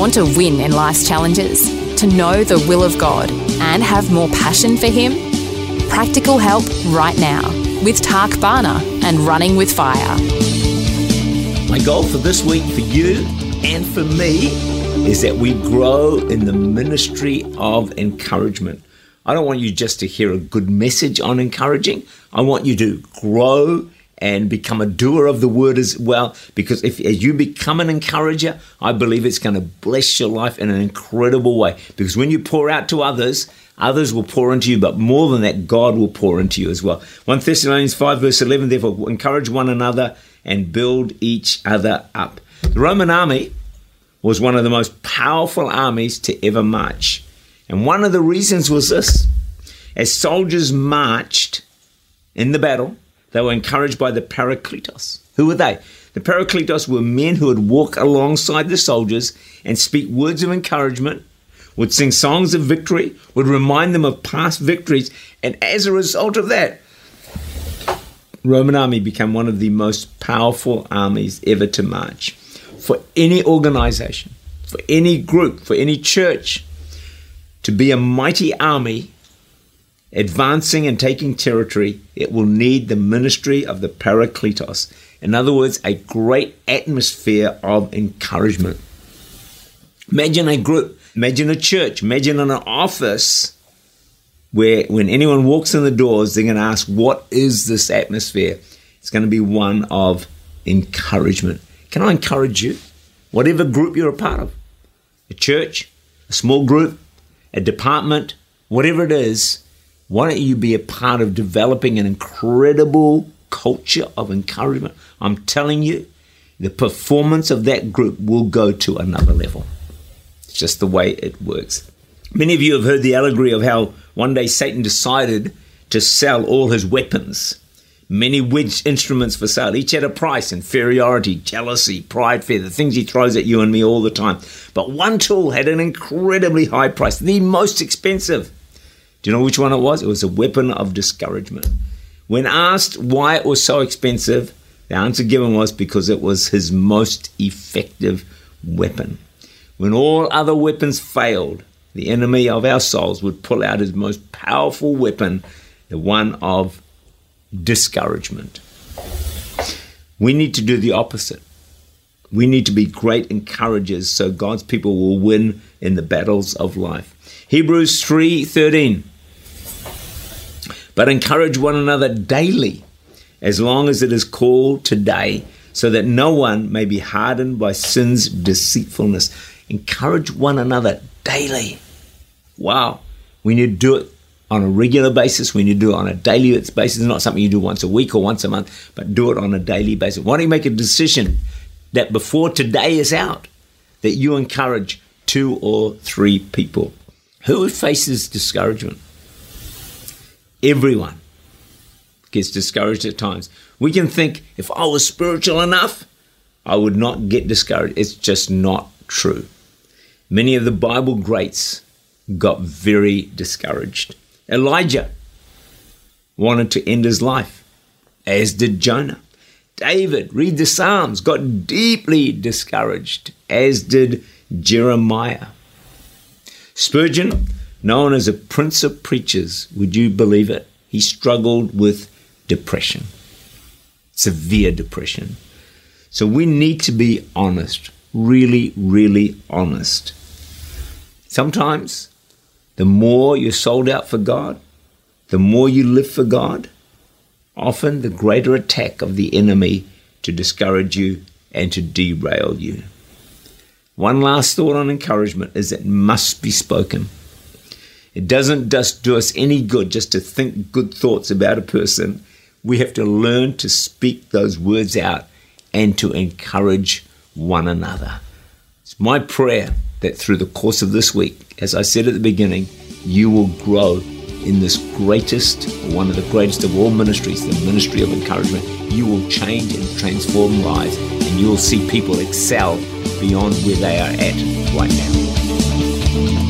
Want to win in life's challenges? To know the will of God and have more passion for Him? Practical help right now with Tak Bhana and Running with Fire. My goal for this week for you and for me is that we grow in the ministry of encouragement. I don't want you just to hear a good message on encouraging. I want you to grow and become a doer of the word as well. Because if as you become an encourager, I believe it's going to bless your life in an incredible way. Because when you pour out to others, others will pour into you, but more than that, God will pour into you as well. 1 Thessalonians 5, verse 11, therefore, encourage one another and build each other up. The Roman army was one of the most powerful armies to ever march. And one of the reasons was this as soldiers marched in the battle, they were encouraged by the Parakletos. Who were they? The Parakletos were men who would walk alongside the soldiers and speak words of encouragement, would sing songs of victory, would remind them of past victories, and as a result of that, Roman army became one of the most powerful armies ever to march. For any organization, for any group, for any church to be a mighty army advancing and taking territory, it will need the ministry of the Parakletos. In other words, a great atmosphere of encouragement. Imagine a group, imagine a church, imagine an office where when anyone walks in the doors, they're going to ask, What is this atmosphere? It's going to be one of encouragement. Can I encourage you? Whatever group you're a part of, a church, a small group, a department, whatever it is, why don't you be a part of developing an incredible culture of encouragement? I'm telling you, the performance of that group will go to another level. It's just the way it works. Many of you have heard the allegory of how one day Satan decided to sell all his weapons. Many instruments for sale, each at a price inferiority, jealousy, pride, fear, the things he throws at you and me all the time. But one tool had an incredibly high price, the most expensive. Do you know which one it was? It was a weapon of discouragement. When asked why it was so expensive, the answer given was because it was his most effective weapon. When all other weapons failed, the enemy of our souls would pull out his most powerful weapon, the one of discouragement. We need to do the opposite. We need to be great encouragers so God's people will win in the battles of life. Hebrews 3:13 but encourage one another daily, as long as it is called today, so that no one may be hardened by sin's deceitfulness. Encourage one another daily. Wow. When you do it on a regular basis. when you do it on a daily basis. It's not something you do once a week or once a month, but do it on a daily basis. Why don't you make a decision that before today is out, that you encourage two or three people? Who faces discouragement? Everyone gets discouraged at times. We can think if I was spiritual enough, I would not get discouraged. It's just not true. Many of the Bible greats got very discouraged. Elijah wanted to end his life, as did Jonah. David, read the Psalms, got deeply discouraged, as did Jeremiah. Spurgeon known as a prince of preachers. Would you believe it? He struggled with depression, severe depression. So we need to be honest, really, really honest. Sometimes the more you're sold out for God, the more you live for God, often the greater attack of the enemy to discourage you and to derail you. One last thought on encouragement is it must be spoken. It doesn't just do us any good just to think good thoughts about a person. We have to learn to speak those words out and to encourage one another. It's my prayer that through the course of this week, as I said at the beginning, you will grow in this greatest, one of the greatest of all ministries, the ministry of encouragement. You will change and transform lives, and you will see people excel beyond where they are at right now.